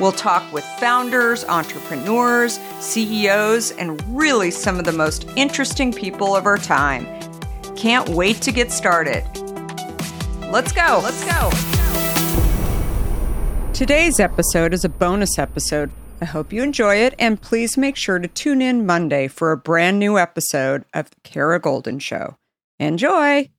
We'll talk with founders, entrepreneurs, CEOs, and really some of the most interesting people of our time. Can't wait to get started. Let's go. Let's go. Today's episode is a bonus episode. I hope you enjoy it, and please make sure to tune in Monday for a brand new episode of The Kara Goldin Show. Enjoy!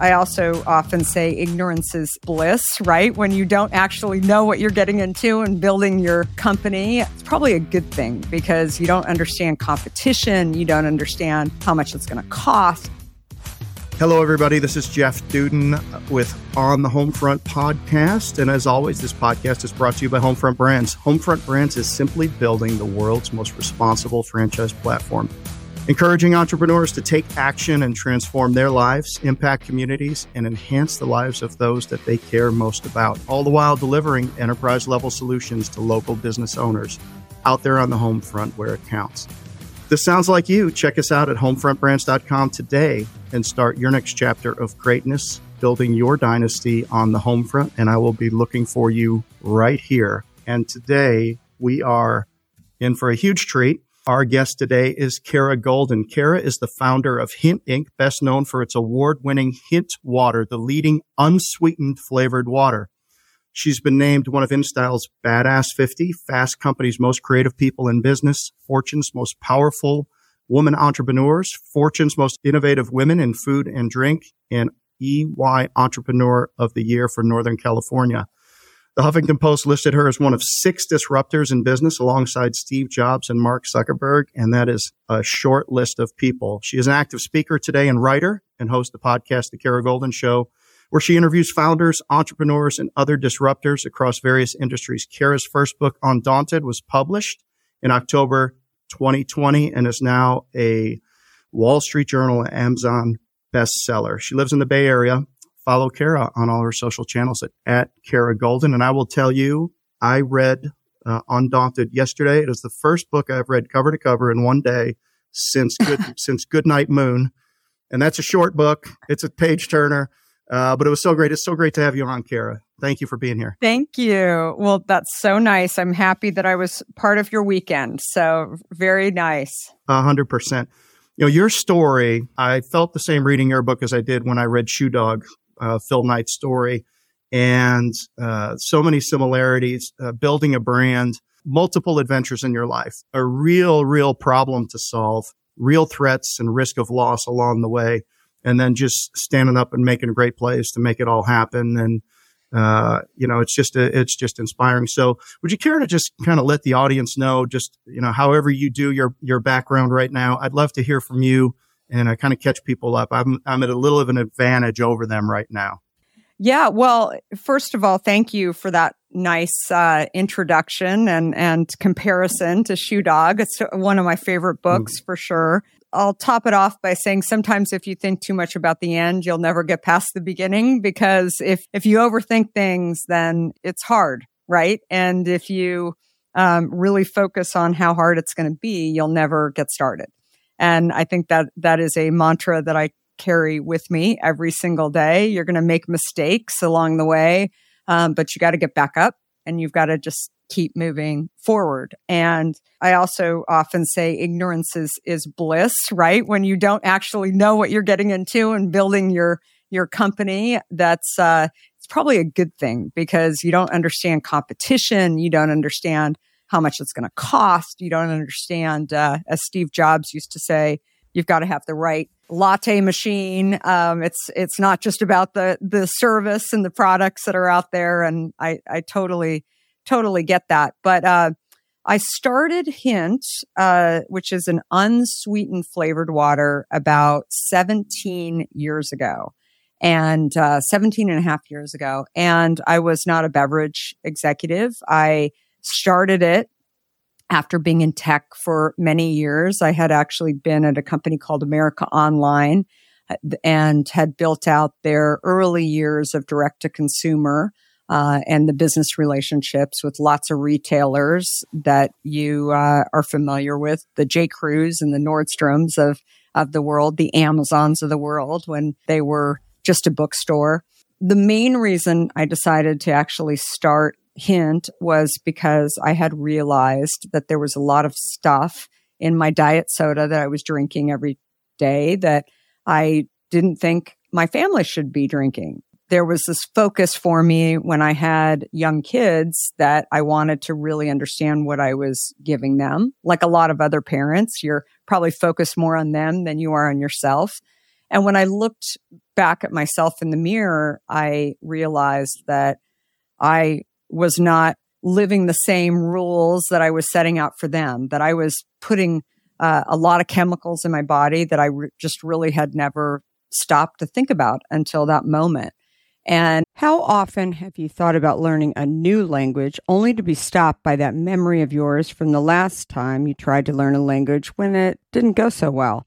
I also often say ignorance is bliss, right? When you don't actually know what you're getting into and building your company, it's probably a good thing because you don't understand competition, you don't understand how much it's going to cost. Hello, everybody. This is Jeff Dudan with On the Homefront podcast. And as always, this podcast is brought to you by Homefront Brands. Homefront Brands is simply building the world's most responsible franchise platform encouraging entrepreneurs to take action and transform their lives, impact communities, and enhance the lives of those that they care most about, all the while delivering enterprise level solutions to local business owners out there on the home front where it counts. If this sounds like you. Check us out at homefrontbrands.com today and start your next chapter of greatness, building your dynasty on the home front. And I will be looking for you right here. And today we are in for a huge treat. Our guest today is Kara Goldin. Kara is the founder of Hint Inc., best known for its award winning Hint Water, the leading unsweetened flavored water. She's been named one of InStyle's Badass 50, Fast Company's most creative people in business, Fortune's most powerful woman entrepreneurs, Fortune's most innovative women in food and drink, and EY Entrepreneur of the Year for Northern California. The Huffington Post listed her as one of six disruptors in business alongside Steve Jobs and Mark Zuckerberg, and that is a short list of people. She is an active speaker today and writer and hosts the podcast, The Kara Goldin Show, where she interviews founders, entrepreneurs, and other disruptors across various industries. Kara's first book, Undaunted, was published in October 2020 and is now a Wall Street Journal and Amazon bestseller. She lives in the Bay Area follow Kara on all her social channels at, at Kara Goldin. And I will tell you, I read uh, Undaunted yesterday. It is the first book I've read cover to cover in one day since Good, since Goodnight Moon. And that's a short book. It's a page turner. Uh, but it was so great. It's so great to have you on, Kara. Thank you for being here. Thank you. Well, that's so nice. I'm happy that I was part of your weekend. So very nice. A hundred percent. You know, your story, I felt the same reading your book as I did when I read Shoe Dog uh, Phil Knight's story, and uh, so many similarities. Uh, building a brand, multiple adventures in your life, a real, real problem to solve, real threats and risk of loss along the way, and then just standing up and making a great plays to make it all happen. And uh, you know, it's just a, it's just inspiring. So, would you care to just kind of let the audience know, just you know, however you do your your background right now? I'd love to hear from you and I kind of catch people up. I'm I'm at a little of an advantage over them right now. Yeah, well, first of all, thank you for that nice uh, introduction and and comparison to Shoe Dog. It's one of my favorite books mm. for sure. I'll top it off by saying sometimes if you think too much about the end, you'll never get past the beginning because if if you overthink things, then it's hard, right? And if you um, really focus on how hard it's going to be, you'll never get started. And I think that that is a mantra that I carry with me every single day. You're going to make mistakes along the way, um, but you got to get back up and you've got to just keep moving forward. And I also often say ignorance is, is bliss, right? When you don't actually know what you're getting into and building your, your company, that's, uh, it's probably a good thing because you don't understand competition. You don't understand how much it's going to cost. You don't understand, uh, as Steve Jobs used to say, you've got to have the right latte machine. Um, it's it's not just about the the service and the products that are out there, and I I totally totally get that. But uh, I started Hint, uh, which is an unsweetened flavored water, about 17 years ago. And uh, 17 and a half years ago. And I was not a beverage executive. I started it after being in tech for many years. I had actually been at a company called America Online uh, and had built out their early years of direct to consumer. Uh, and the business relationships with lots of retailers that you uh, are familiar with, the J. Crews and the Nordstroms of of the world, the Amazons of the world, when they were just a bookstore. The main reason I decided to actually start Hint was because I had realized that there was a lot of stuff in my diet soda that I was drinking every day that I didn't think my family should be drinking. There was this focus for me when I had young kids that I wanted to really understand what I was giving them. Like a lot of other parents, you're probably focused more on them than you are on yourself. And when I looked back at myself in the mirror, I realized that I was not living the same rules that I was setting out for them, that I was putting uh, a lot of chemicals in my body that I re- just really had never stopped to think about until that moment. And how often have you thought about learning a new language only to be stopped by that memory of yours from the last time you tried to learn a language when it didn't go so well?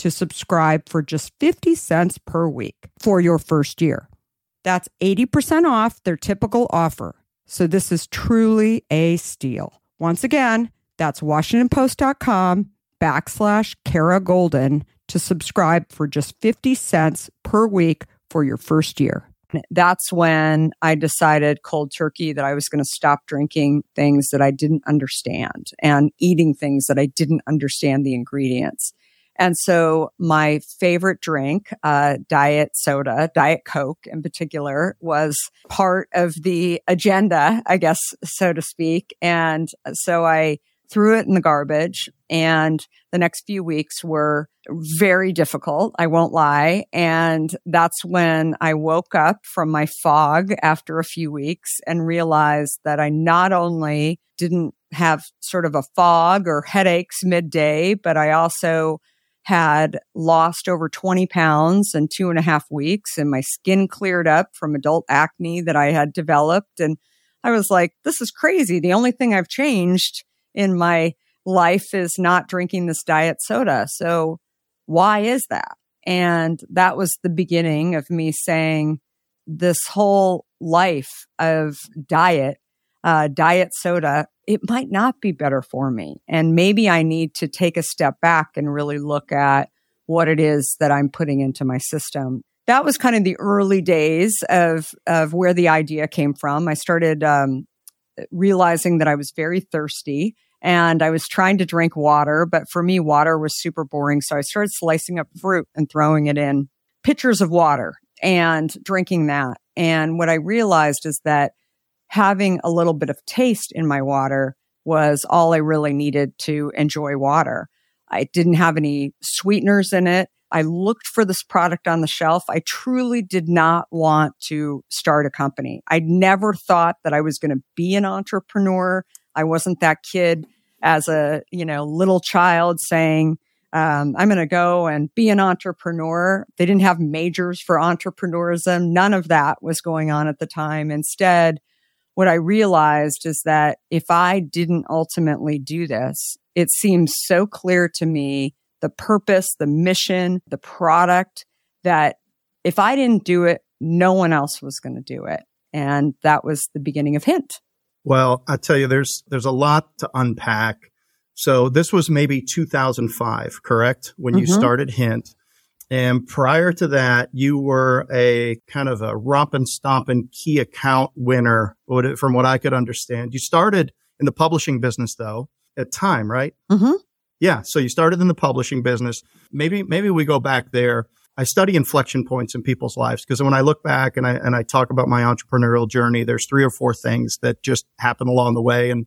to subscribe for just 50 cents per week for your first year. That's 80% off their typical offer. So this is truly a steal. Once again, that's WashingtonPost.com backslash Kara Goldin to subscribe for just 50 cents per week for your first year. That's when I decided cold turkey that I was going to stop drinking things that I didn't understand and eating things that I didn't understand the ingredients. And so my favorite drink, uh, diet soda, diet Coke in particular, was part of the agenda, I guess, so to speak. And so I threw it in the garbage. And the next few weeks were very difficult. I won't lie. And that's when I woke up from my fog after a few weeks and realized that I not only didn't have sort of a fog or headaches midday, but I also had lost over 20 pounds in two and a half weeks and my skin cleared up from adult acne that I had developed. And I was like, this is crazy. The only thing I've changed in my life is not drinking this diet soda. So why is that? And that was the beginning of me saying this whole life of diet, uh, diet soda it might not be better for me. And maybe I need to take a step back and really look at what it is that I'm putting into my system. That was kind of the early days of, of where the idea came from. I started um, realizing that I was very thirsty and I was trying to drink water, but for me, water was super boring. So I started slicing up fruit and throwing it in pitchers of water and drinking that. And what I realized is that having a little bit of taste in my water was all I really needed to enjoy water. I didn't have any sweeteners in it. I looked for this product on the shelf. I truly did not want to start a company. I never thought that I was going to be an entrepreneur. I wasn't that kid as a, you know, little child saying, um, I'm going to go and be an entrepreneur. They didn't have majors for entrepreneurism. None of that was going on at the time. Instead, what I realized is that if I didn't ultimately do this, it seems so clear to me the purpose, the mission, the product that if I didn't do it, no one else was going to do it. And that was the beginning of Hint. Well, I tell you, there's there's a lot to unpack. So this was maybe 2005, correct? When mm-hmm. you started Hint. And prior to that, you were a kind of a romp and stomp and key account winner, from what I could understand. You started in the publishing business though at time, right? Mm-hmm. Yeah. So you started in the publishing business. Maybe, maybe we go back there. I study inflection points in people's lives because when I look back and I, and I talk about my entrepreneurial journey, there's three or four things that just happen along the way. And,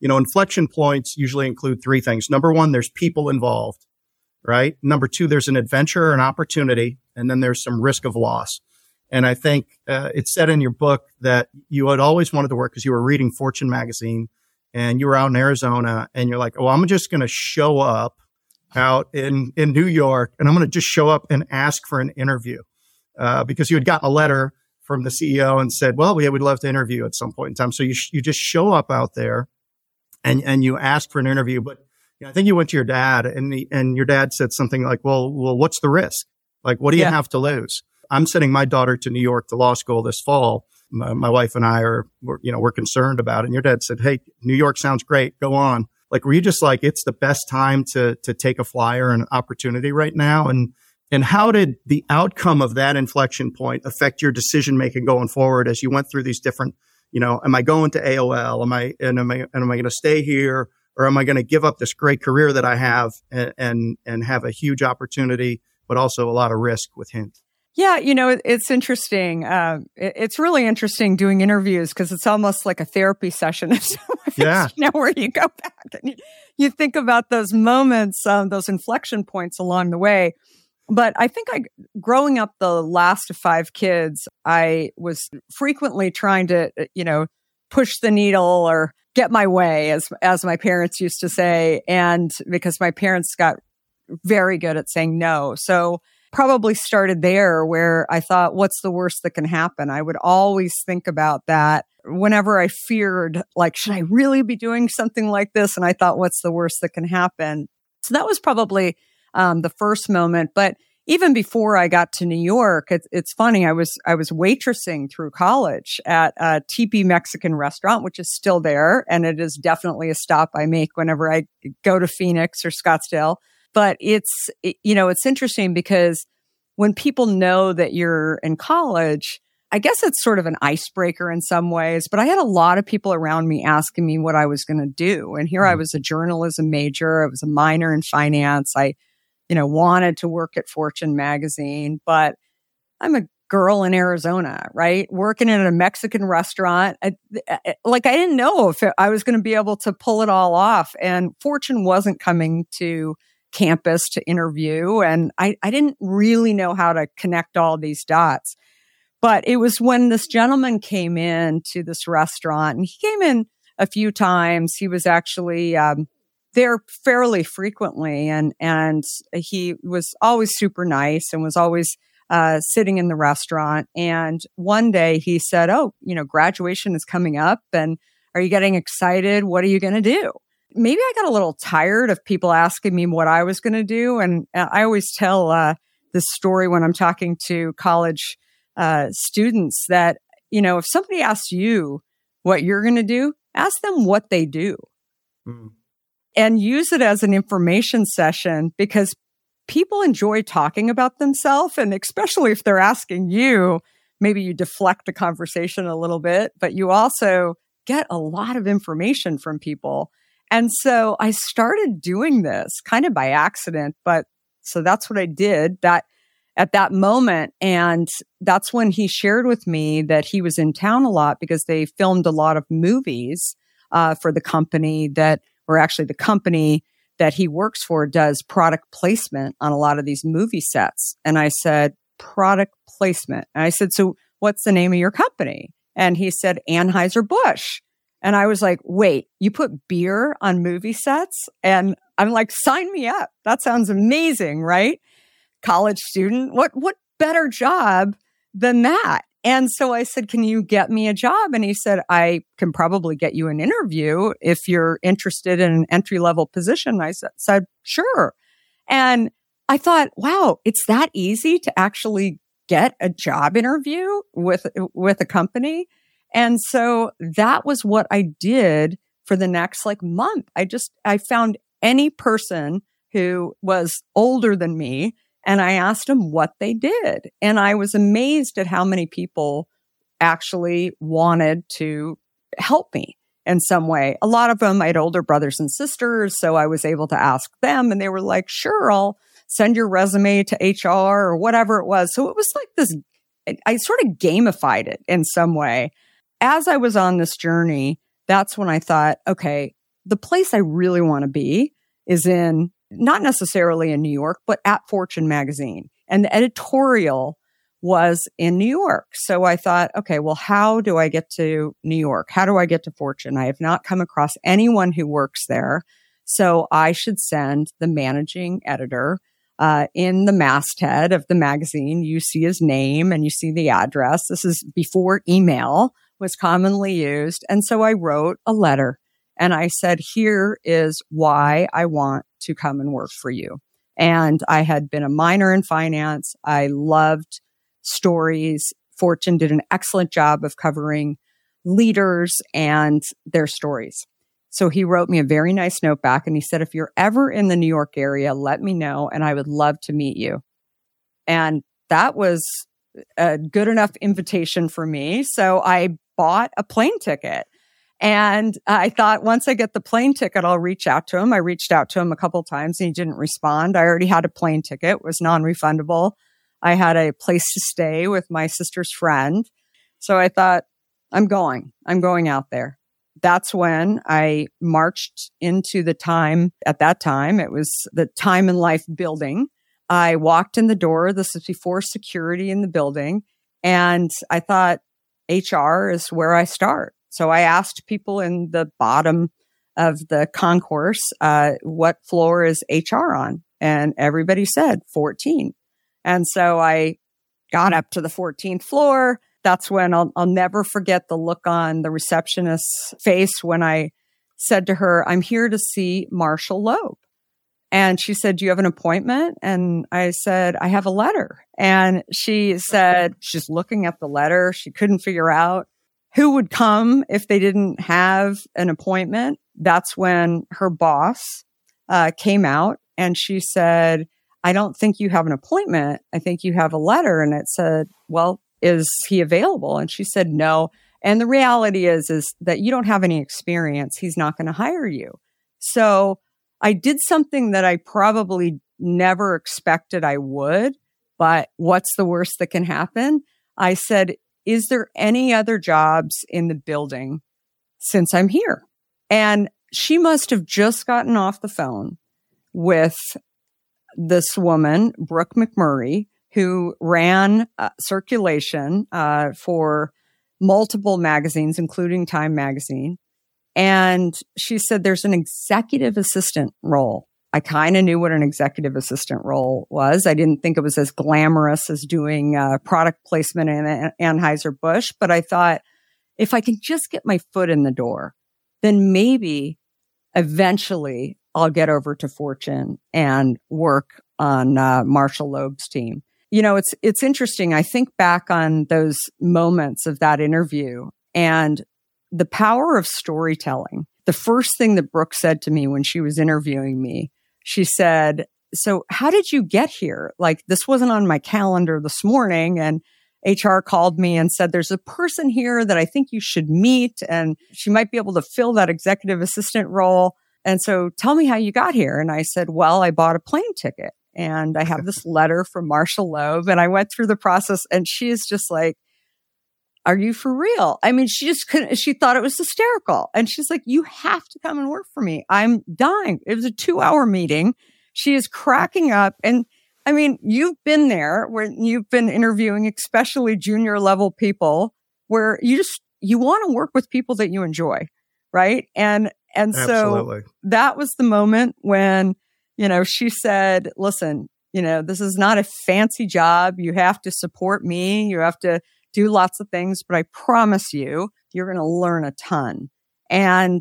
you know, inflection points usually include three things. Number one, there's people involved right? Number two, there's an adventure, an opportunity, and then there's some risk of loss. And I think uh, it said in your book that you had always wanted to work because you were reading Fortune magazine and you were out in Arizona and you're like, oh, I'm just going to show up out in, in New York and I'm going to just show up and ask for an interview uh, because you had gotten a letter from the CEO and said, well, we would love to interview at some point in time. So you, sh- you just show up out there and, and you ask for an interview, but I think you went to your dad and the, and your dad said something like, well, well, what's the risk? Like, what do you yeah. have to lose? I'm sending my daughter to New York to law school this fall. My, my wife and I are, you know, we're concerned about it. And your dad said, Hey, New York sounds great. Go on. Like, were you just like, it's the best time to, to take a flyer and opportunity right now? And And how did the outcome of that inflection point affect your decision making going forward as you went through these different, you know, am I going to AOL? Am I, and am I, and am I going to stay here? Or am I going to give up this great career that I have and, and, and have a huge opportunity, but also a lot of risk with Hint? Yeah, you know, it's interesting. Uh, it's really interesting doing interviews because it's almost like a therapy session. yeah. You know, where you go back and you, you think about those moments, um, those inflection points along the way. But I think I, growing up the last of five kids, I was frequently trying to, uh, you know, push the needle or get my way, as as my parents used to say, and because my parents got very good at saying no, so probably started there where I thought, what's the worst that can happen? I would always think about that whenever I feared, like, should I really be doing something like this? And I thought, what's the worst that can happen? So that was probably um, the first moment. But even before I got to New York, it, it's funny. I was I was waitressing through college at a Teepee Mexican restaurant, which is still there, and it is definitely a stop I make whenever I go to Phoenix or Scottsdale. But it's, it, you know, it's interesting because when people know that you're in college, I guess it's sort of an icebreaker in some ways, but I had a lot of people around me asking me what I was going to do. And here mm-hmm. I was a journalism major. I was a minor in finance. I, you know, wanted to work at Fortune magazine, but I'm a girl in Arizona, right? Working in a Mexican restaurant. I, I, like I didn't know if I was going to be able to pull it all off. And Fortune wasn't coming to campus to interview. And I, I didn't really know how to connect all these dots. But it was when this gentleman came in to this restaurant and he came in a few times. He was actually, um, there fairly frequently and, and he was always super nice and was always, uh, sitting in the restaurant. And one day he said, Oh, you know, graduation is coming up and are you getting excited? What are you going to do? maybe I got a little tired of people asking me what I was going to do. And uh, I always tell uh, this story when I'm talking to college uh, students that, you know, if somebody asks you what you're going to do, ask them what they do mm. And use it as an information session because people enjoy talking about themselves. And especially if they're asking you, maybe you deflect the conversation a little bit, but you also get a lot of information from people and so I started doing this kind of by accident, but so that's what I did that at that moment. And that's when he shared with me that he was in town a lot because they filmed a lot of movies uh, for the company that, or actually the company that he works for does product placement on a lot of these movie sets. And I said, product placement. And I said, so what's the name of your company? And he said, Anheuser-Busch. And I was like, wait, you put beer on movie sets? And I'm like, sign me up. That sounds amazing, right? College student. What, what better job than that? And so I said, Can you get me a job? And he said, I can probably get you an interview if you're interested in an entry level position. I said, Sure. And I thought, wow, it's that easy to actually get a job interview with, with a company. And so that was what I did for the next like month. I just, I found any person who was older than me and I asked them what they did. And I was amazed at how many people actually wanted to help me in some way. A lot of them, I had older brothers and sisters. So I was able to ask them and they were like, sure, I'll send your resume to HR or whatever it was. So it was like this, I sort of gamified it in some way as I was on this journey, that's when I thought, okay, the place I really want to be is in not necessarily in New York, but at Fortune magazine. And the editorial was in New York. So I thought, okay, well, how do I get to New York? How do I get to Fortune? I have not come across anyone who works there. So I should send the managing editor uh, in the masthead of the magazine. You see his name and you see the address. This is before email was commonly used. And so I wrote a letter and I said, here is why I want to come and work for you. And I had been a minor in finance. I loved stories. Fortune did an excellent job of covering leaders and their stories. So he wrote me a very nice note back and he said, if you're ever in the New York area, let me know and I would love to meet you. And that was a good enough invitation for me. So I bought a plane ticket. And I thought once I get the plane ticket, I'll reach out to him. I reached out to him a couple times and he didn't respond. I already had a plane ticket, was non-refundable. I had a place to stay with my sister's friend. So I thought, I'm going, I'm going out there. That's when I marched into the time at that time. It was the time and life building. I walked in the door. This was before security in the building. And I thought HR is where I start. So I asked people in the bottom of the concourse, uh, what floor is HR on? And everybody said 14. And so I got up to the 14th floor. That's when I'll, I'll never forget the look on the receptionist's face when I said to her, I'm here to see Marshall Loeb. And she said, Do you have an appointment? And I said, I have a letter. And she said, She's looking at the letter. She couldn't figure out who would come if they didn't have an appointment. That's when her boss uh, came out and she said, I don't think you have an appointment. I think you have a letter. And it said, Well, is he available? And she said, No. And the reality is, is that you don't have any experience. He's not going to hire you. So I did something that I probably never expected I would, but what's the worst that can happen? I said, is there any other jobs in the building since I'm here? And she must have just gotten off the phone with this woman, Brooke McMurray, who ran uh, circulation uh, for multiple magazines, including Time Magazine. And she said there's an executive assistant role. I kind of knew what an executive assistant role was. I didn't think it was as glamorous as doing uh, product placement in Anheuser-Busch, but I thought if I can just get my foot in the door, then maybe eventually I'll get over to Fortune and work on uh, Marshall Loeb's team. You know, it's it's interesting. I think back on those moments of that interview and the power of storytelling. The first thing that Brooke said to me when she was interviewing me, she said, So how did you get here? Like, this wasn't on my calendar this morning. And HR called me and said, There's a person here that I think you should meet, and she might be able to fill that executive assistant role. And so tell me how you got here. And I said, Well, I bought a plane ticket and I have this letter from Marshall Loeb. And I went through the process, and she is just like, are you for real? I mean, she just couldn't, she thought it was hysterical. And she's like, you have to come and work for me. I'm dying. It was a two hour meeting. She is cracking up. And I mean, you've been there when you've been interviewing, especially junior level people where you just, you want to work with people that you enjoy. Right. And, and Absolutely. so that was the moment when, you know, she said, listen, you know, this is not a fancy job. You have to support me. You have to do lots of things, but I promise you, you're going to learn a ton. And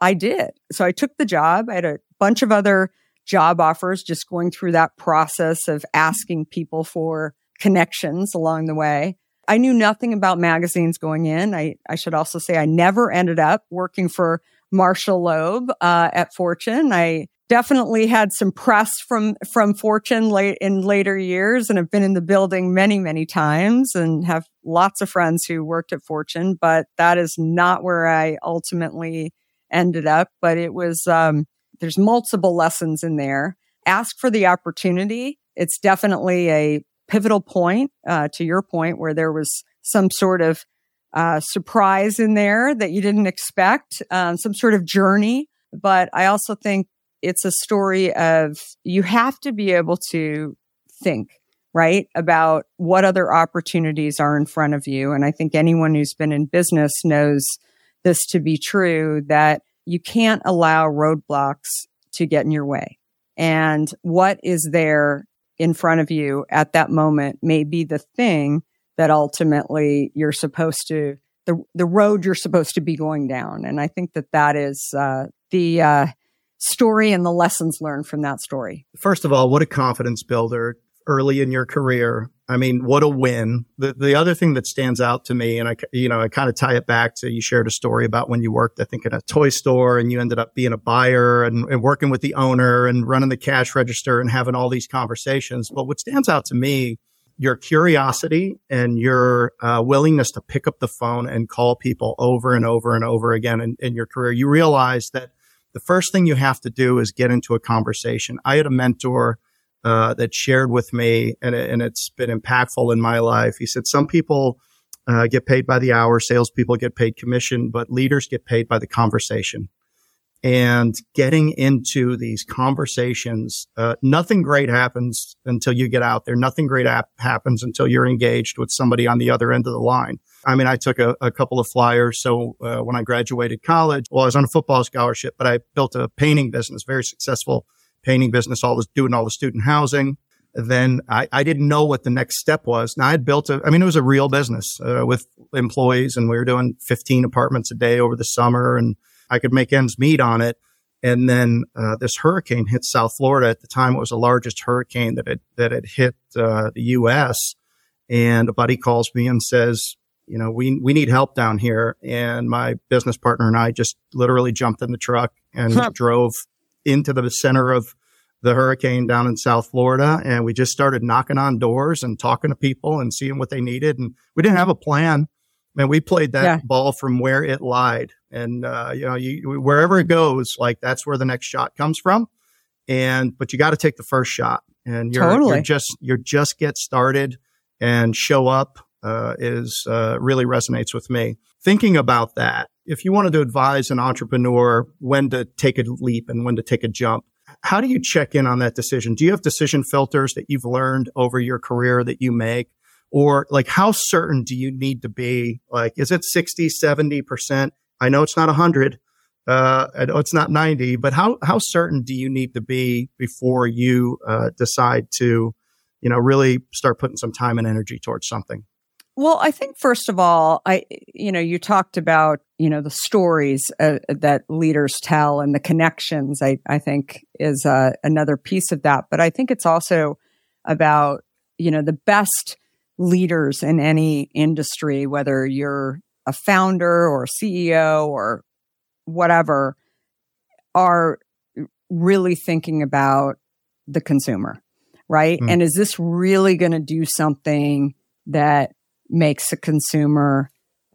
I did. So I took the job. I had a bunch of other job offers, just going through that process of asking people for connections along the way. I knew nothing about magazines going in. I, I should also say I never ended up working for Marshall Loeb uh, at Fortune. I definitely had some press from from Fortune late in later years and have been in the building many many times and have lots of friends who worked at Fortune but that is not where I ultimately ended up. But it was um, there's multiple lessons in there. Ask for the opportunity. It's definitely a pivotal point uh, to your point where there was some sort of uh, surprise in there that you didn't expect um, some sort of journey. But I also think it's a story of you have to be able to think, right? About what other opportunities are in front of you. And I think anyone who's been in business knows this to be true that you can't allow roadblocks to get in your way. And what is there in front of you at that moment may be the thing that ultimately you're supposed to the the road you're supposed to be going down and i think that that is uh, the uh, story and the lessons learned from that story. First of all, what a confidence builder early in your career. I mean, what a win. The, the other thing that stands out to me, and I, you know, I kind of tie it back to you shared a story about when you worked, I think, in a toy store and you ended up being a buyer and, and working with the owner and running the cash register and having all these conversations. But what stands out to me, your curiosity and your uh, willingness to pick up the phone and call people over and over and over again in, in your career. You realize that the first thing you have to do is get into a conversation. I had a mentor uh, that shared with me, and, and it's been impactful in my life. He said, Some people uh, get paid by the hour, salespeople get paid commission, but leaders get paid by the conversation. And getting into these conversations, uh, nothing great happens until you get out there. Nothing great ap- happens until you're engaged with somebody on the other end of the line. I mean, I took a, a couple of flyers. So uh, when I graduated college, well, I was on a football scholarship, but I built a painting business, very successful painting business, all this doing all the student housing. Then I, I didn't know what the next step was. Now I had built a, I mean, it was a real business uh, with employees and we were doing 15 apartments a day over the summer and I could make ends meet on it. And then uh, this hurricane hit South Florida. At the time, it was the largest hurricane that had, that had hit uh, the U.S. And a buddy calls me and says, you know, we, we need help down here. And my business partner and I just literally jumped in the truck and huh. drove into the center of the hurricane down in South Florida. And we just started knocking on doors and talking to people and seeing what they needed. And we didn't have a plan. Man, we played that yeah. ball from where it lied. And, uh, you know, you, wherever it goes, like that's where the next shot comes from. And, but you got to take the first shot and you're, totally. you're just, you're just get started and show up, uh, is, uh, really resonates with me. Thinking about that, if you wanted to advise an entrepreneur when to take a leap and when to take a jump, how do you check in on that decision? Do you have decision filters that you've learned over your career that you make? Or like, how certain do you need to be? Like, is it 60, 70%? I know it's not 100. Uh, I know it's not 90, but how, how certain do you need to be before you uh, decide to, you know, really start putting some time and energy towards something? Well, I think first of all, I you know, you talked about, you know, the stories uh, that leaders tell and the connections. I I think is uh, another piece of that, but I think it's also about, you know, the best leaders in any industry whether you're a founder or a CEO or whatever are really thinking about the consumer, right? Mm. And is this really going to do something that makes a consumer,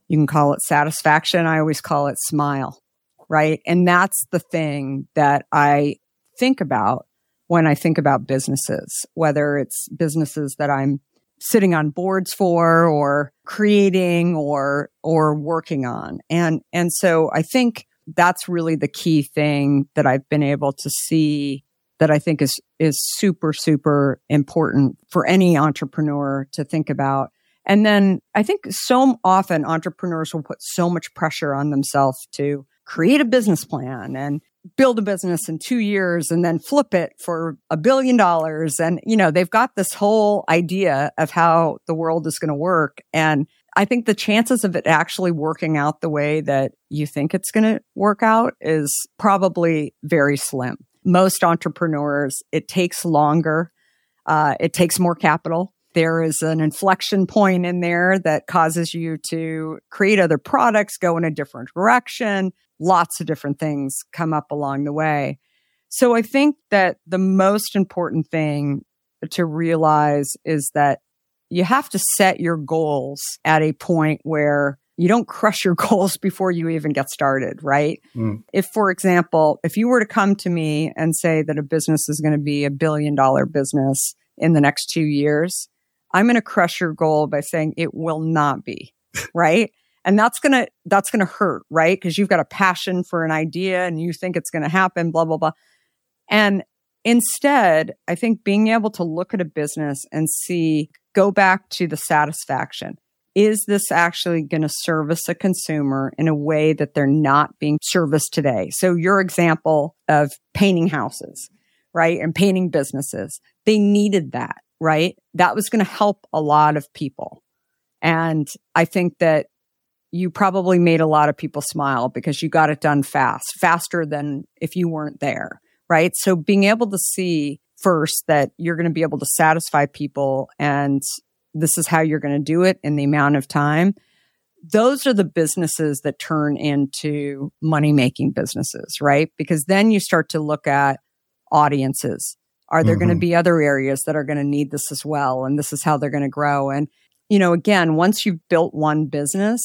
you can call it satisfaction. I always call it smile, right? And that's the thing that I think about when I think about businesses, whether it's businesses that I'm sitting on boards for or creating or or working on. And and so I think that's really the key thing that I've been able to see that I think is is super super important for any entrepreneur to think about and then I think so often entrepreneurs will put so much pressure on themselves to create a business plan and build a business in two years and then flip it for a billion dollars. And, you know, they've got this whole idea of how the world is going to work. And I think the chances of it actually working out the way that you think it's going to work out is probably very slim. Most entrepreneurs, it takes longer. Uh, it takes more capital there is an inflection point in there that causes you to create other products, go in a different direction. Lots of different things come up along the way. So I think that the most important thing to realize is that you have to set your goals at a point where you don't crush your goals before you even get started, right? Mm. If, for example, if you were to come to me and say that a business is going to be a billion dollar business in the next two years, I'm going to crush your goal by saying it will not be, right? and that's going to that's going to hurt, right? Because you've got a passion for an idea and you think it's going to happen, blah blah blah. And instead, I think being able to look at a business and see go back to the satisfaction. Is this actually going to service a consumer in a way that they're not being serviced today? So your example of painting houses, right? And painting businesses, they needed that right? That was going to help a lot of people. And I think that you probably made a lot of people smile because you got it done fast, faster than if you weren't there, right? So being able to see first that you're going to be able to satisfy people and this is how you're going to do it in the amount of time. Those are the businesses that turn into money making businesses, right? Because then you start to look at audiences. Are there mm-hmm. going to be other areas that are going to need this as well? And this is how they're going to grow. And, you know, again, once you've built one business,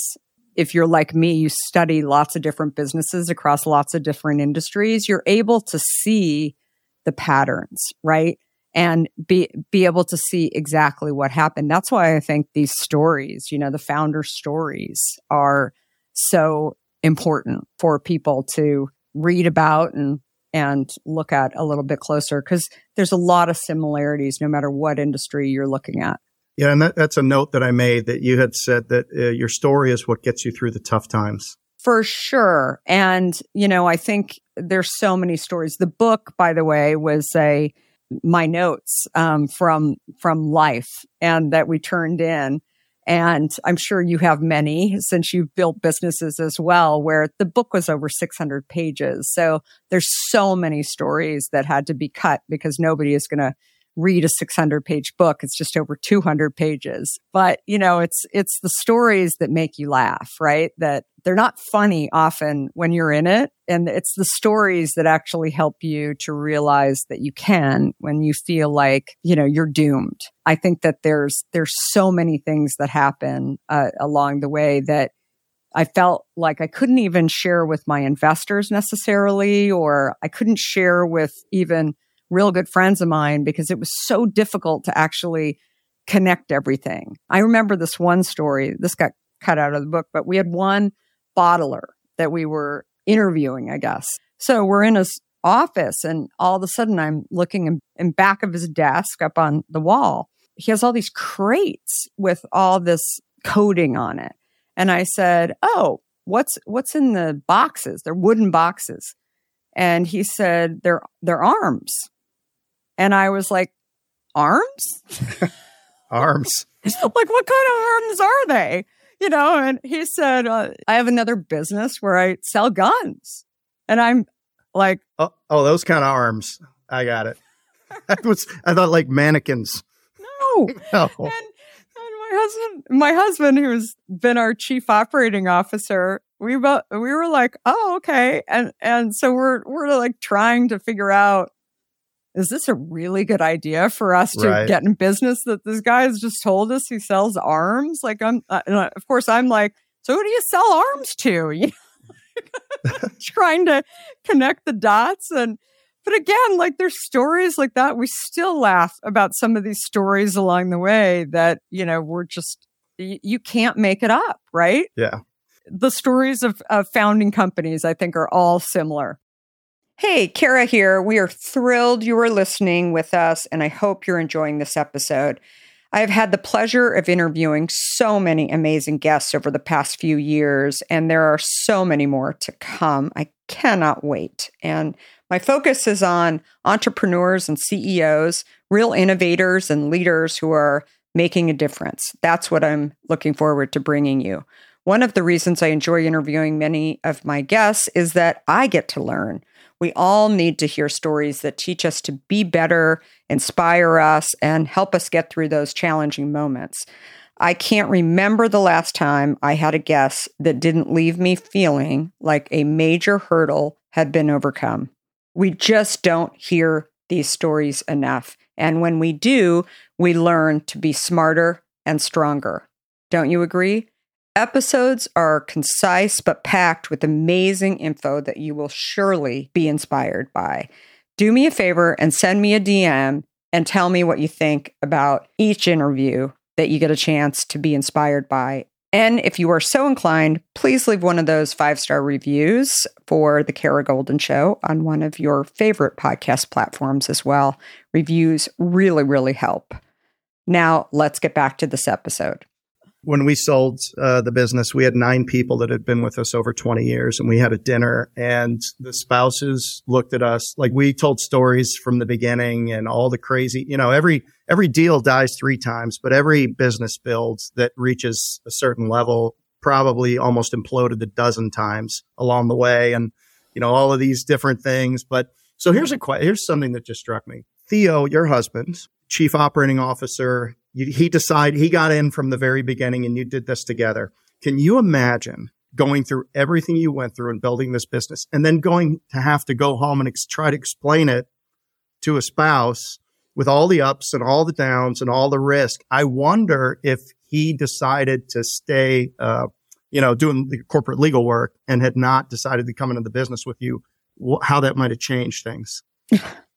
if you're like me, you study lots of different businesses across lots of different industries, you're able to see the patterns, right? And be, be able to see exactly what happened. That's why I think these stories, you know, the founder stories are so important for people to read about and and look at a little bit closer because there's a lot of similarities no matter what industry you're looking at. Yeah, and that, that's a note that I made that you had said that uh, your story is what gets you through the tough times. For sure. And, you know, I think there's so many stories. The book, by the way, was a my notes um, from from life and that we turned in. And I'm sure you have many since you've built businesses as well, where the book was over 600 pages. So there's so many stories that had to be cut because nobody is going to read a 600 page book. It's just over 200 pages. But, you know, it's, it's the stories that make you laugh, right? That they're not funny often when you're in it. And it's the stories that actually help you to realize that you can when you feel like, you know, you're doomed. I think that there's, there's so many things that happen uh, along the way that I felt like I couldn't even share with my investors necessarily, or I couldn't share with even real good friends of mine because it was so difficult to actually connect everything. I remember this one story. This got cut out of the book, but we had one bottler that we were interviewing, I guess. So we're in his office and all of a sudden I'm looking in, in back of his desk up on the wall. He has all these crates with all this coating on it. And I said, "Oh, what's what's in the boxes? They're wooden boxes." And he said, "They're they're arms." And I was like, arms? arms. like, what kind of arms are they? You know, and he said, uh, I have another business where I sell guns. And I'm like, oh, oh those kind of arms. I got it. I was, I thought like mannequins. No. no. And, and my husband, my husband, who's been our chief operating officer, we both, we were like, oh, okay. And, and so we're, we're like trying to figure out is this a really good idea for us to right. get in business that this guy has just told us he sells arms? Like, I'm, uh, of course, I'm like, so who do you sell arms to? You know, trying to connect the dots. And, but again, like there's stories like that. We still laugh about some of these stories along the way that, you know, we're just, y- you can't make it up, right? Yeah. The stories of, of founding companies, I think, are all similar. Hey, Kara here. We are thrilled you are listening with us, and I hope you're enjoying this episode. I have had the pleasure of interviewing so many amazing guests over the past few years, and there are so many more to come. I cannot wait. And my focus is on entrepreneurs and CEOs, real innovators and leaders who are making a difference. That's what I'm looking forward to bringing you. One of the reasons I enjoy interviewing many of my guests is that I get to learn. We all need to hear stories that teach us to be better, inspire us, and help us get through those challenging moments. I can't remember the last time I had a guest that didn't leave me feeling like a major hurdle had been overcome. We just don't hear these stories enough. And when we do, we learn to be smarter and stronger. Don't you agree? Episodes are concise but packed with amazing info that you will surely be inspired by. Do me a favor and send me a DM and tell me what you think about each interview that you get a chance to be inspired by. And if you are so inclined, please leave one of those five star reviews for The Kara Goldin Show on one of your favorite podcast platforms as well. Reviews really, really help. Now, let's get back to this episode when we sold uh, the business, we had nine people that had been with us over 20 years and we had a dinner and the spouses looked at us like we told stories from the beginning and all the crazy, you know, every, every deal dies three times, but every business builds that reaches a certain level probably almost imploded a dozen times along the way. And, you know, all of these different things. But so here's a, here's something that just struck me. Theo, your husband, chief operating officer, you, he decided he got in from the very beginning and you did this together. Can you imagine going through everything you went through and building this business and then going to have to go home and ex- try to explain it to a spouse with all the ups and all the downs and all the risk? I wonder if he decided to stay, uh, you know, doing the corporate legal work and had not decided to come into the business with you, how that might have changed things.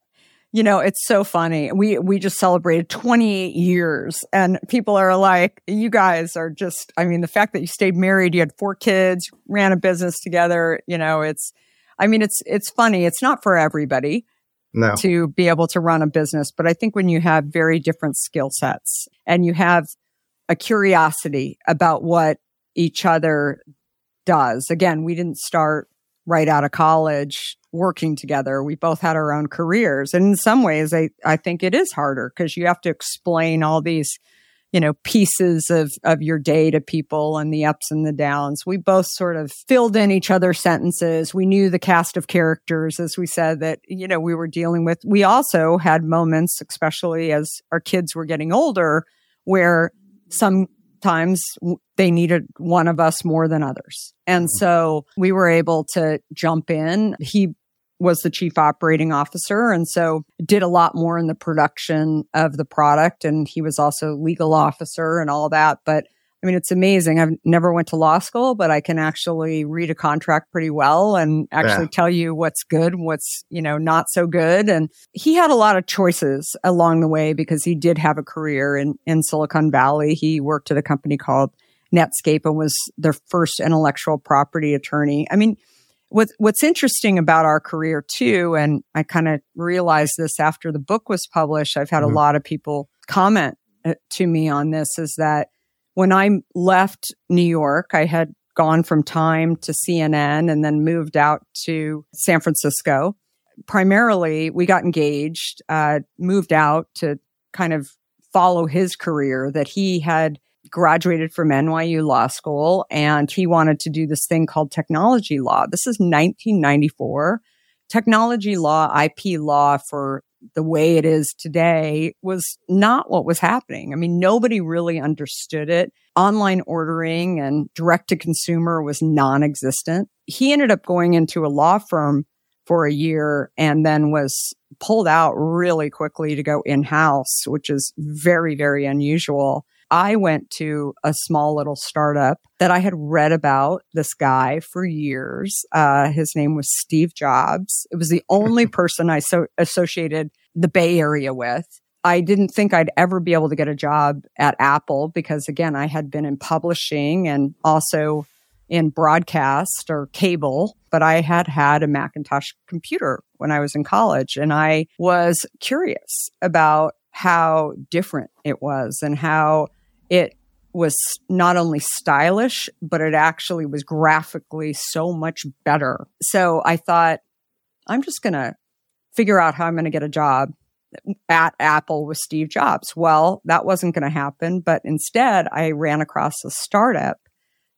you know, it's so funny. We we just celebrated 28 years and people are like, you guys are just I mean, the fact that you stayed married, you had four kids, ran a business together, you know, it's I mean, it's it's funny. It's not for everybody no. to be able to run a business, but I think when you have very different skill sets and you have a curiosity about what each other does. Again, we didn't start right out of college working together. We both had our own careers. And in some ways, I, I think it is harder because you have to explain all these, you know, pieces of, of your day to people and the ups and the downs. We both sort of filled in each other's sentences. We knew the cast of characters, as we said, that, you know, we were dealing with. We also had moments, especially as our kids were getting older, where some times they needed one of us more than others. And mm-hmm. so we were able to jump in. He was the chief operating officer and so did a lot more in the production of the product and he was also legal officer and all that but I mean, it's amazing. I've never went to law school, but I can actually read a contract pretty well and actually yeah. tell you what's good, what's, you know, not so good. And he had a lot of choices along the way because he did have a career in, in Silicon Valley. He worked at a company called Netscape and was their first intellectual property attorney. I mean, what, what's interesting about our career too, and I kind of realized this after the book was published, I've had mm-hmm. a lot of people comment uh, to me on this is that when I left New York, I had gone from Time to CNN and then moved out to San Francisco. Primarily, we got engaged, uh, moved out to kind of follow his career that he had graduated from NYU Law School and he wanted to do this thing called technology law. This is 1994. Technology law, IP law for the way it is today was not what was happening. I mean, nobody really understood it. Online ordering and direct to consumer was non existent. He ended up going into a law firm for a year and then was pulled out really quickly to go in house, which is very, very unusual. I went to a small little startup that I had read about this guy for years. Uh, his name was Steve Jobs. It was the only person I so associated the Bay Area with. I didn't think I'd ever be able to get a job at Apple because again, I had been in publishing and also in broadcast or cable, but I had had a Macintosh computer when I was in college and I was curious about how different it was and how it was not only stylish, but it actually was graphically so much better. So I thought, I'm just going to figure out how I'm going to get a job at Apple with Steve Jobs. Well, that wasn't going to happen, but instead I ran across a startup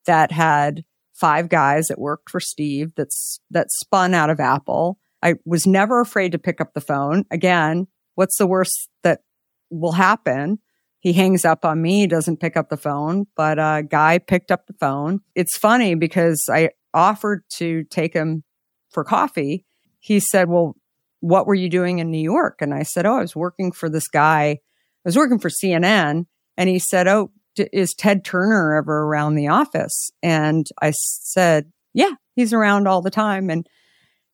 that had five guys that worked for Steve that's that spun out of Apple. I was never afraid to pick up the phone. Again, what's the worst that will happen? He hangs up on me, doesn't pick up the phone, but a guy picked up the phone. It's funny because I offered to take him for coffee. He said, well, what were you doing in New York? And I said, oh, I was working for this guy. I was working for CNN. And he said, oh, is Ted Turner ever around the office? And I said, yeah, he's around all the time. And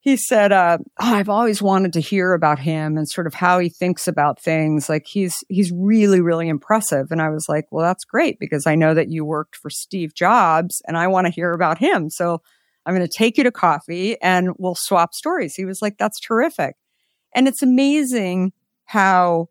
he said, uh, oh, I've always wanted to hear about him and sort of how he thinks about things. Like he's, he's really, really impressive. And I was like, well, that's great because I know that you worked for Steve Jobs and I want to hear about him. So I'm going to take you to coffee and we'll swap stories. He was like, that's terrific. And it's amazing how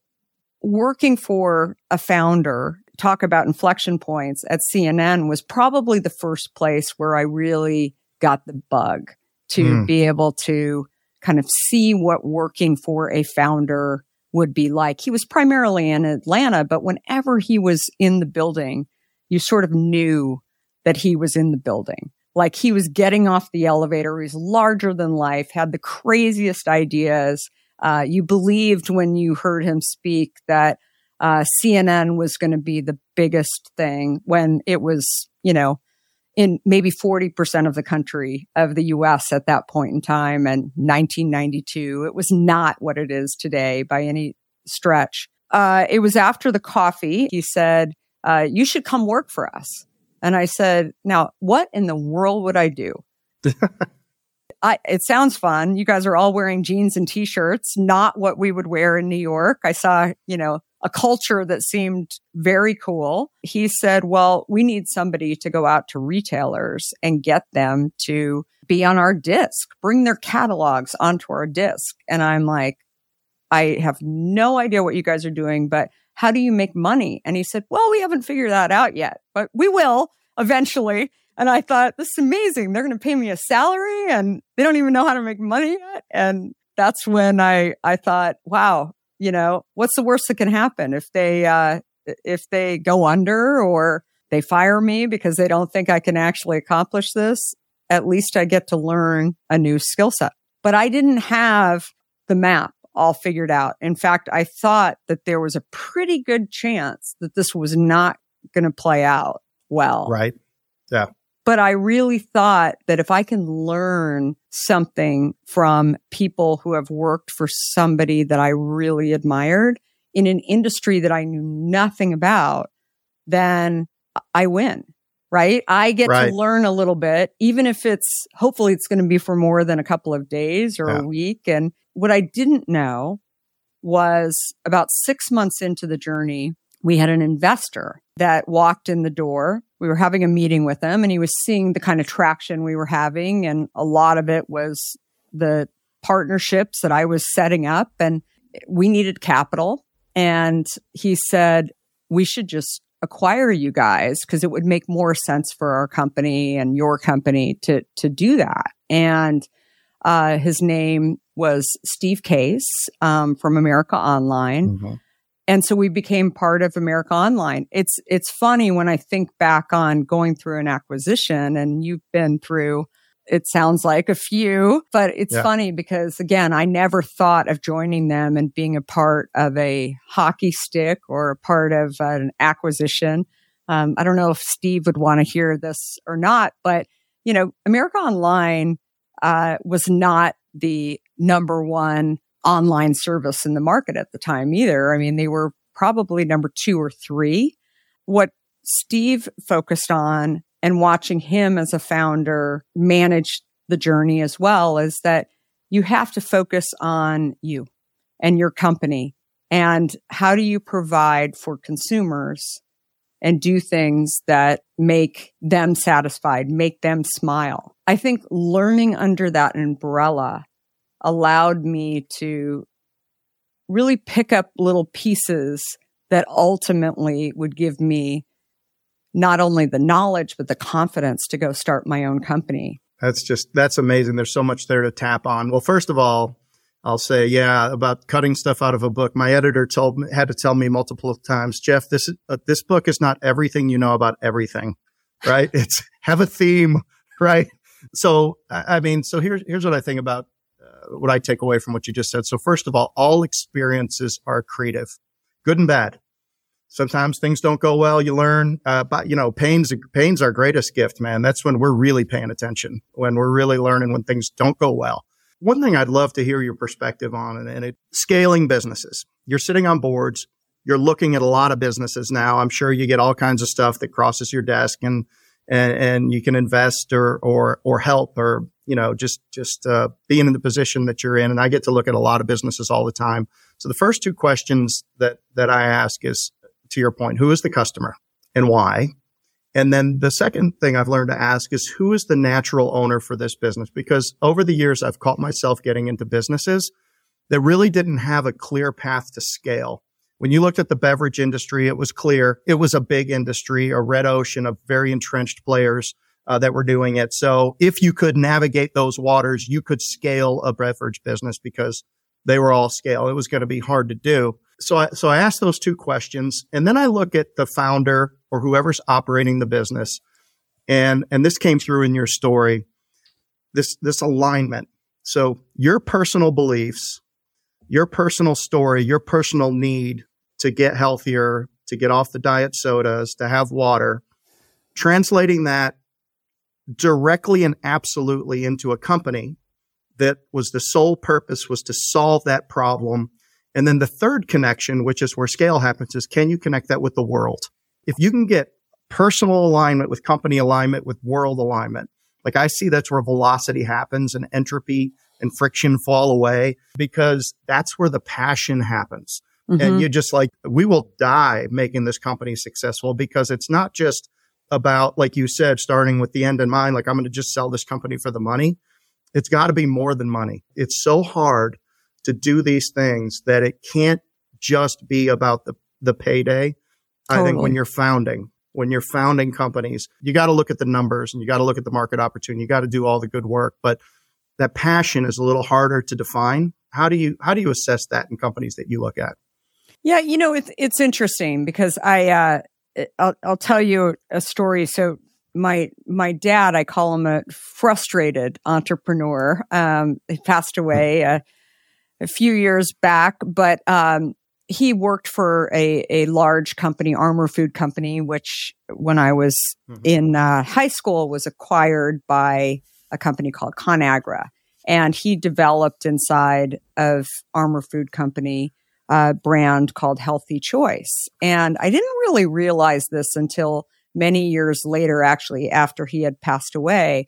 working for a founder, talk about inflection points at CNN was probably the first place where I really got the bug to mm. be able to kind of see what working for a founder would be like. He was primarily in Atlanta, but whenever he was in the building, you sort of knew that he was in the building. Like he was getting off the elevator. He was larger than life, had the craziest ideas. Uh, you believed when you heard him speak that uh, CNN was going to be the biggest thing when it was, you know, in maybe 40% of the country of the US at that point in time and 1992. It was not what it is today by any stretch. Uh, it was after the coffee. He said, uh, You should come work for us. And I said, Now, what in the world would I do? I, it sounds fun. You guys are all wearing jeans and t-shirts, not what we would wear in New York. I saw, you know, a culture that seemed very cool. He said, well, we need somebody to go out to retailers and get them to be on our disc, bring their catalogs onto our disc. And I'm like, I have no idea what you guys are doing, but how do you make money? And he said, well, we haven't figured that out yet, but we will eventually. And I thought, this is amazing. They're going to pay me a salary and they don't even know how to make money yet. And that's when I, I thought, wow, you know, what's the worst that can happen if they, uh, if they go under or they fire me because they don't think I can actually accomplish this? At least I get to learn a new skill set. But I didn't have the map all figured out. In fact, I thought that there was a pretty good chance that this was not going to play out well. Right. Yeah. But I really thought that if I can learn something from people who have worked for somebody that I really admired in an industry that I knew nothing about, then I win, right? I get Right. to learn a little bit, even if it's hopefully it's going to be for more than a couple of days or Yeah. a week. And what I didn't know was about six months into the journey, we had an investor that walked in the door. We were having a meeting with him and he was seeing the kind of traction we were having. And a lot of it was the partnerships that I was setting up and we needed capital. And he said, we should just acquire you guys because it would make more sense for our company and your company to, to do that. And, uh, his name was Steve Case, um, from America Online Mhm. And so we became part of America Online. It's it's funny when I think back on going through an acquisition, and you've been through. It sounds like a few, but it's Yeah. funny because again, I never thought of joining them and being a part of a hockey stick or a part of an acquisition. Um, I don't know if Steve would want to hear this or not, but you know, America Online uh, was not the number one online service in the market at the time either. I mean, they were probably number two or three. What Steve focused on and watching him as a founder manage the journey as well is that you have to focus on you and your company and how do you provide for consumers and do things that make them satisfied, make them smile. I think learning under that umbrella allowed me to really pick up little pieces that ultimately would give me not only the knowledge, but the confidence to go start my own company. That's just that's amazing. There's so much there to tap on. Well, first of all, I'll say yeah about cutting stuff out of a book. My editor told me had to tell me multiple times, Jeff, this is, uh, this book is not everything you know about everything, right? it's have a theme, right? So I mean, so here's here's what I think about what I take away from what you just said. So first of all, all experiences are creative, good and bad. Sometimes things don't go well. You learn, uh, but you know, pain's, pain's our greatest gift, man. That's when we're really paying attention, when we're really learning when things don't go well. One thing I'd love to hear your perspective on and, and it scaling businesses. You're sitting on boards. You're looking at a lot of businesses now. I'm sure you get all kinds of stuff that crosses your desk and, and, and you can invest or, or, or help or, you know, just, just, uh, being in the position that you're in. And I get to look at a lot of businesses all the time. So the first two questions that, that I ask is, to your point, who is the customer and why? And then the second thing I've learned to ask is who is the natural owner for this business? Because over the years, I've caught myself getting into businesses that really didn't have a clear path to scale. When you looked at the beverage industry, it was clear it was a big industry, a red ocean of very entrenched players uh, that were doing it. So if you could navigate those waters, you could scale a beverage business because they were all scale. It was going to be hard to do. So I, so I asked those two questions and then I look at the founder or whoever's operating the business. And, and this came through in your story, this, this alignment. So your personal beliefs your personal story, your personal need to get healthier, to get off the diet sodas, to have water, translating that directly and absolutely into a company that was the sole purpose was to solve that problem. And then the third connection, which is where scale happens, is can you connect that with the world? If you can get personal alignment with company alignment with world alignment, like I see that's where velocity happens and entropy and friction fall away because that's where the passion happens. Mm-hmm. And you're just like, we will die making this company successful because it's not just about, like you said, starting with the end in mind, like I'm going to just sell this company for the money. It's got to be more than money. It's so hard to do these things that it can't just be about the, the payday. Totally. I think when you're founding, when you're founding companies, you got to look at the numbers and you got to look at the market opportunity. You got to do all the good work, but that passion is a little harder to define. How do you how do you assess that in companies that you look at? Yeah, you know it's it's interesting because I uh, I'll, I'll tell you a story. So my my dad, I call him a frustrated entrepreneur. Um, he passed away uh, a few years back, but um, he worked for a a large company, Armour Food Company, which when I was mm-hmm. in uh, high school was acquired by a company called ConAgra. And he developed inside of Armour Food Company a brand called Healthy Choice. And I didn't really realize this until many years later, actually, after he had passed away,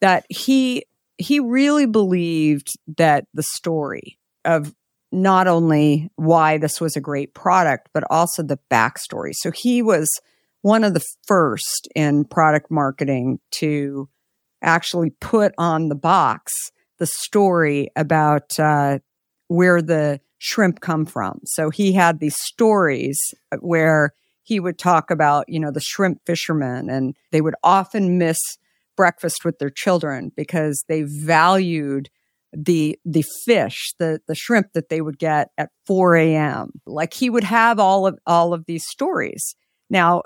that he he really believed that the story of not only why this was a great product, but also the backstory. So he was one of the first in product marketing to actually put on the box the story about uh, where the shrimp come from. So he had these stories where he would talk about, you know, the shrimp fishermen, and they would often miss breakfast with their children because they valued the the fish, the the shrimp that they would get at 4 a.m. Like he would have all of all of these stories. Now,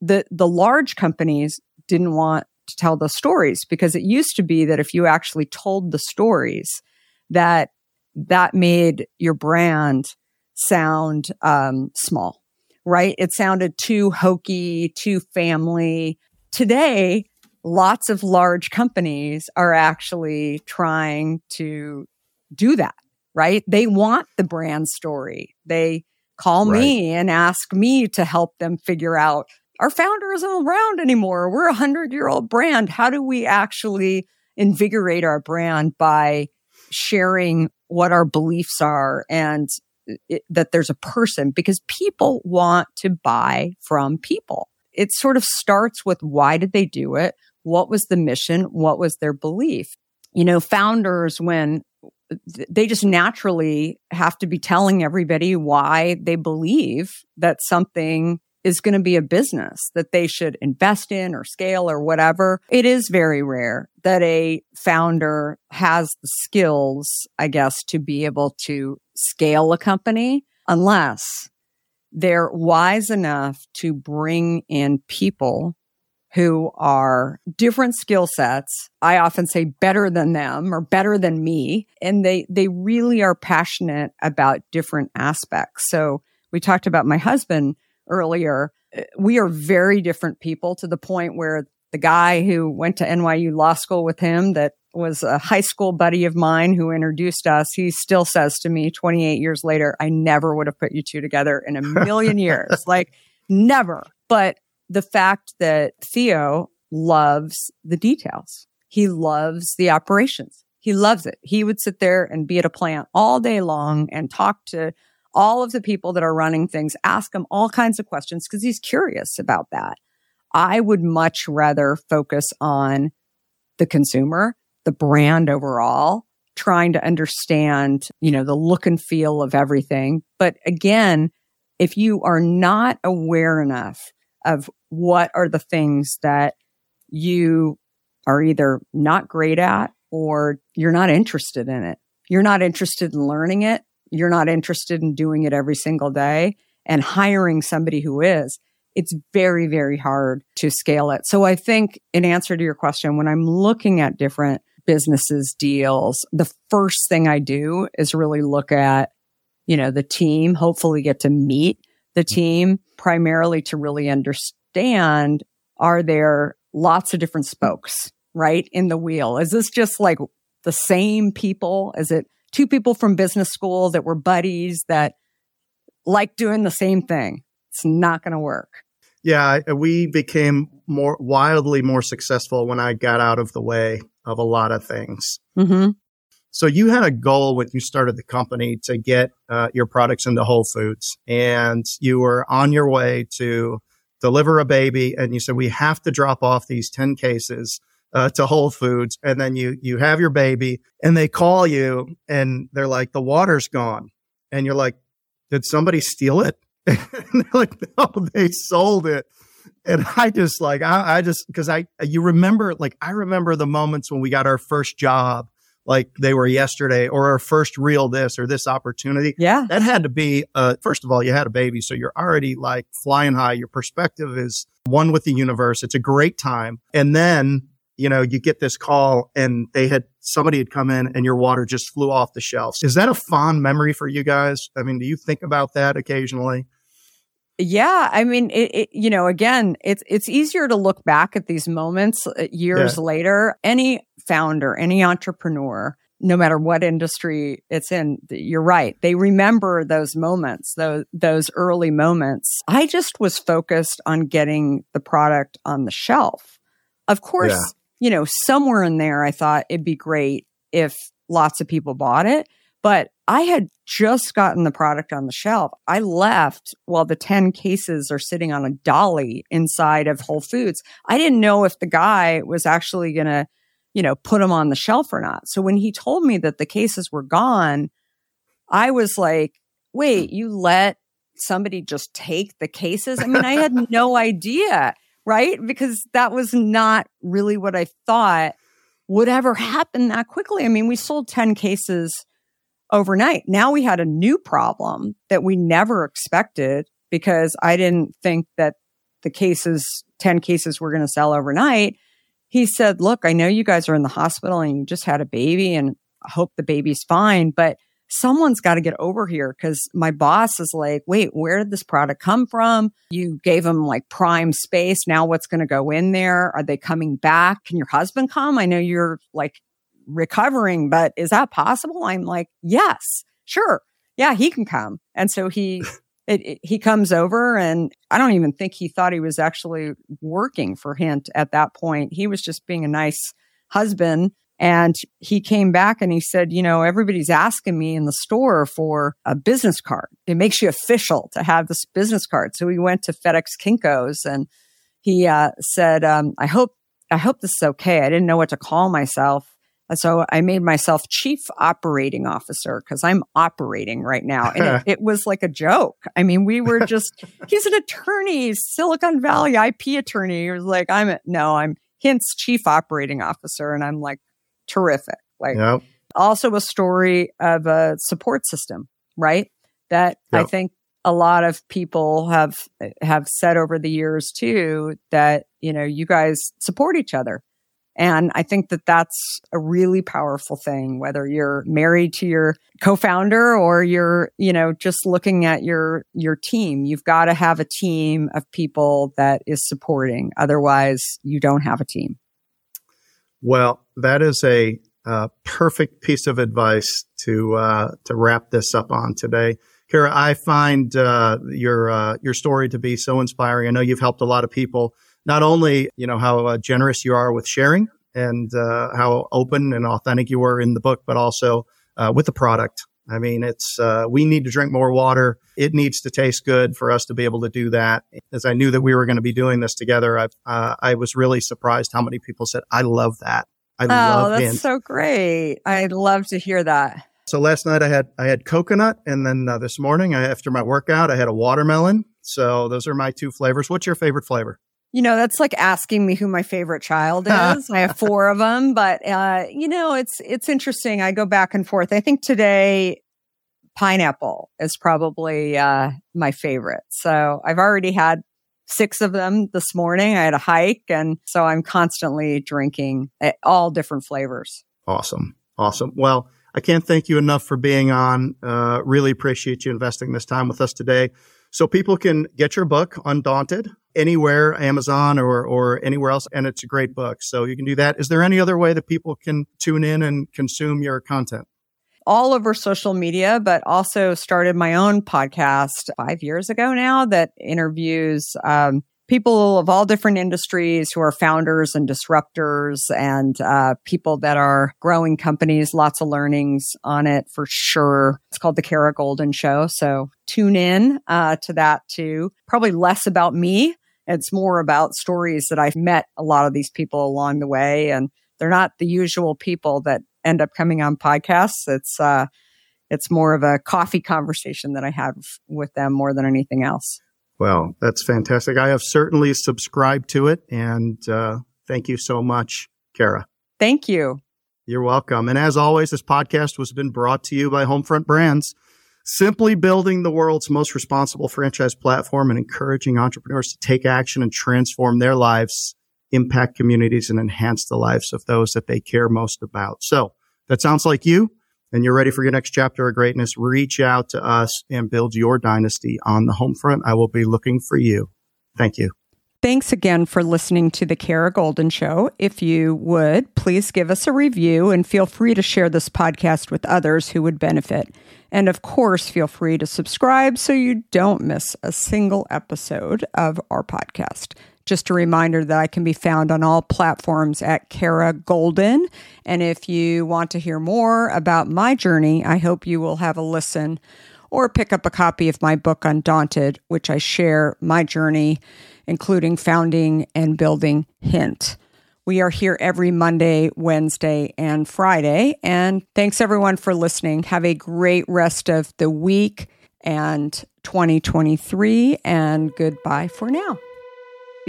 the the large companies didn't want to tell the stories because it used to be that if you actually told the stories that that made your brand sound um, small right? It sounded too hokey too family. Today lots of large companies are actually trying to do that right? They want the brand story. They call right. me and ask me to help them figure out our founder isn't around anymore. We're a hundred year old brand. How do we actually invigorate our brand by sharing what our beliefs are and it, that there's a person because people want to buy from people. It sort of starts with why did they do it? What was the mission? What was their belief? You know, founders, when they just naturally have to be telling everybody why they believe that something is going to be a business that they should invest in or scale or whatever. It is very rare that a founder has the skills, I guess, to be able to scale a company unless they're wise enough to bring in people who are different skill sets. I often say better than them or better than me. And they, they really are passionate about different aspects. So we talked about my husband earlier, uh, we are very different people to the point where the guy who went to NYU law school with him that was a high school buddy of mine who introduced us. He still says to me 28 years later, I never would have put you two together in a million years. like never. But the fact that Theo loves the details. He loves the operations. He loves it. He would sit there and be at a plant all day long and talk to all of the people that are running things, ask them all kinds of questions because he's curious about that. I would much rather focus on the consumer, the brand overall, trying to understand, you know, the look and feel of everything. But again, if you are not aware enough of what are the things that you are either not great at or you're not interested in it, you're not interested in learning it, you're not interested in doing it every single day and hiring somebody who is, it's very, very hard to scale it. So I think in answer to your question, when I'm looking at different businesses, deals, the first thing I do is really look at, you know, the team, hopefully get to meet the mm-hmm. team primarily to really understand are there lots of different spokes, right? In the wheel. Is this just like the same people? Is it two people from business school that were buddies that like doing the same thing? It's not going to work. Yeah, we became more wildly more successful when I got out of the way of a lot of things. Mm-hmm. So you had a goal when you started the company to get uh, your products into Whole Foods, and you were on your way to deliver a baby, and you said we have to drop off these ten cases uh, to Whole Foods, and then you you have your baby, and they call you, and they're like, the water's gone, and you're like, did somebody steal it? and they're like, no, they sold it. And I just like, I, I just, cause I, you remember, like, I remember the moments when we got our first job, like they were yesterday, or our first real this or this opportunity. Yeah. That had to be, uh, first of all, you had a baby. So you're already like flying high. Your perspective is one with the universe. It's a great time. And then, you know, you get this call and they had, somebody had come in and your water just flew off the shelves. Is that a fond memory for you guys? I mean, do you think about that occasionally? Yeah, I mean, it, it, you know, again, it's it's easier to look back at these moments uh, years Yeah. later. Any founder, any entrepreneur, no matter what industry it's in, you're right. They remember those moments, those those early moments. I just was focused on getting the product on the shelf. Of course, Yeah. You know, somewhere in there, I thought it'd be great if lots of people bought it. But I had just gotten the product on the shelf. I left while the 10 cases are sitting on a dolly inside of Whole Foods. I didn't know if the guy was actually going to, you know, put them on the shelf or not. So when he told me that the cases were gone, I was like, wait, you let somebody just take the cases? I mean, I had no idea, right? Because that was not really what I thought would ever happen that quickly. I mean, we sold 10 cases overnight. Now we had a new problem that we never expected because I didn't think that the cases, 10 cases were going to sell overnight. He said, look, I know you guys are in the hospital and you just had a baby and I hope the baby's fine, but someone's got to get over here because my boss is like, wait, where did this product come from? You gave them like prime space. Now what's going to go in there? Are they coming back? Can your husband come? I know you're like recovering, but is that possible? I'm like, yes, sure. Yeah, he can come. And so he, it, it- he comes over and I don't even think he thought he was actually working for Hint at that point. He was just being a nice husband. And he came back and he said, you know, everybody's asking me in the store for a business card. It makes you official to have this business card. So we went to FedEx Kinko's and he uh, said, um, I hope, I hope this is okay. I didn't know what to call myself. So I made myself chief operating officer because I'm operating right now. And it, it was like a joke. I mean, we were just, he's an attorney, Silicon Valley IP attorney. He was like, I'm, no, I'm Hint's chief operating officer. And I'm like, terrific. Like, Yep. also a story of a support system, right? That I think a lot of people have have said over the years too that you know you guys support each other. And I think that that's a really powerful thing, whether you're married to your co-founder or you're, you know, just looking at your, your team. You've got to have a team of people that is supporting. Otherwise you don't have a team. Well, that is a uh, perfect piece of advice to uh, to wrap this up on today. Kara, I find uh, your uh, your story to be so inspiring. I know you've helped a lot of people. Not only you know how uh, generous you are with sharing and uh, how open and authentic you were in the book, but also uh, with the product. I mean, it's uh, we need to drink more water. It needs to taste good for us to be able to do that. As I knew that we were going to be doing this together, I uh, I was really surprised how many people said, "I love that. I Oh, love that's Hint." so great. I'd love to hear that. So last night I had I had coconut, and then uh, this morning I, after my workout I had a watermelon. So those are my two flavors. What's your favorite flavor? You know, that's like asking me who my favorite child is. I have four of them, but uh, you know, it's it's interesting. I go back and forth. I think today pineapple is probably uh, my favorite. So I've already had six of them this morning. I had a hike, and so I'm constantly drinking uh, all different flavors. Awesome. Awesome. Well, I can't thank you enough for being on. Uh, really appreciate you investing this time with us today. So people can get your book, Undaunted, anywhere, Amazon or, or anywhere else. And it's a great book. So you can do that. Is there any other way that people can tune in and consume your content? all over social media, but also started my own podcast five years ago now that interviews um, people of all different industries who are founders and disruptors and uh, people that are growing companies. Lots of learnings on it for sure. It's called the Kara Goldin Show. So tune in uh, to that too. Probably less about me. It's more about stories that I've met a lot of these people along the way and they're not the usual people that end up coming on podcasts. It's uh, it's more of a coffee conversation that I have with them more than anything else. Well, that's fantastic. I have certainly subscribed to it, and uh, thank you so much, Kara. Thank you. You're welcome. And as always, this podcast was been brought to you by Homefront Brands, simply building the world's most responsible franchise platform and encouraging entrepreneurs to take action and transform their lives impact communities and enhance the lives of those that they care most about. So that sounds like you and you're ready for your next chapter of greatness. Reach out to us and build your dynasty on the home front. I will be looking for you. Thank you. Thanks again for listening to the Kara Goldin Show. If you would, please give us a review and feel free to share this podcast with others who would benefit. And of course, feel free to subscribe so you don't miss a single episode of our podcast. Just a reminder that I can be found on all platforms at Kara Goldin. And if you want to hear more about my journey, I hope you will have a listen or pick up a copy of my book, Undaunted, which I share my journey, including founding and building Hint. We are here every Monday, Wednesday, and Friday. And thanks everyone for listening. Have a great rest of the week and 2023, and goodbye for now.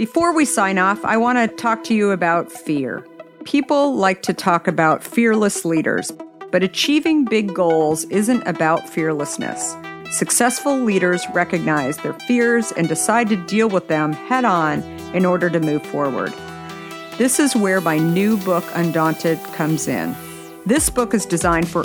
Before we sign off, I want to talk to you about fear. People like to talk about fearless leaders, but achieving big goals isn't about fearlessness. Successful leaders recognize their fears and decide to deal with them head on in order to move forward. This is where my new book, Undaunted, comes in. This book is designed for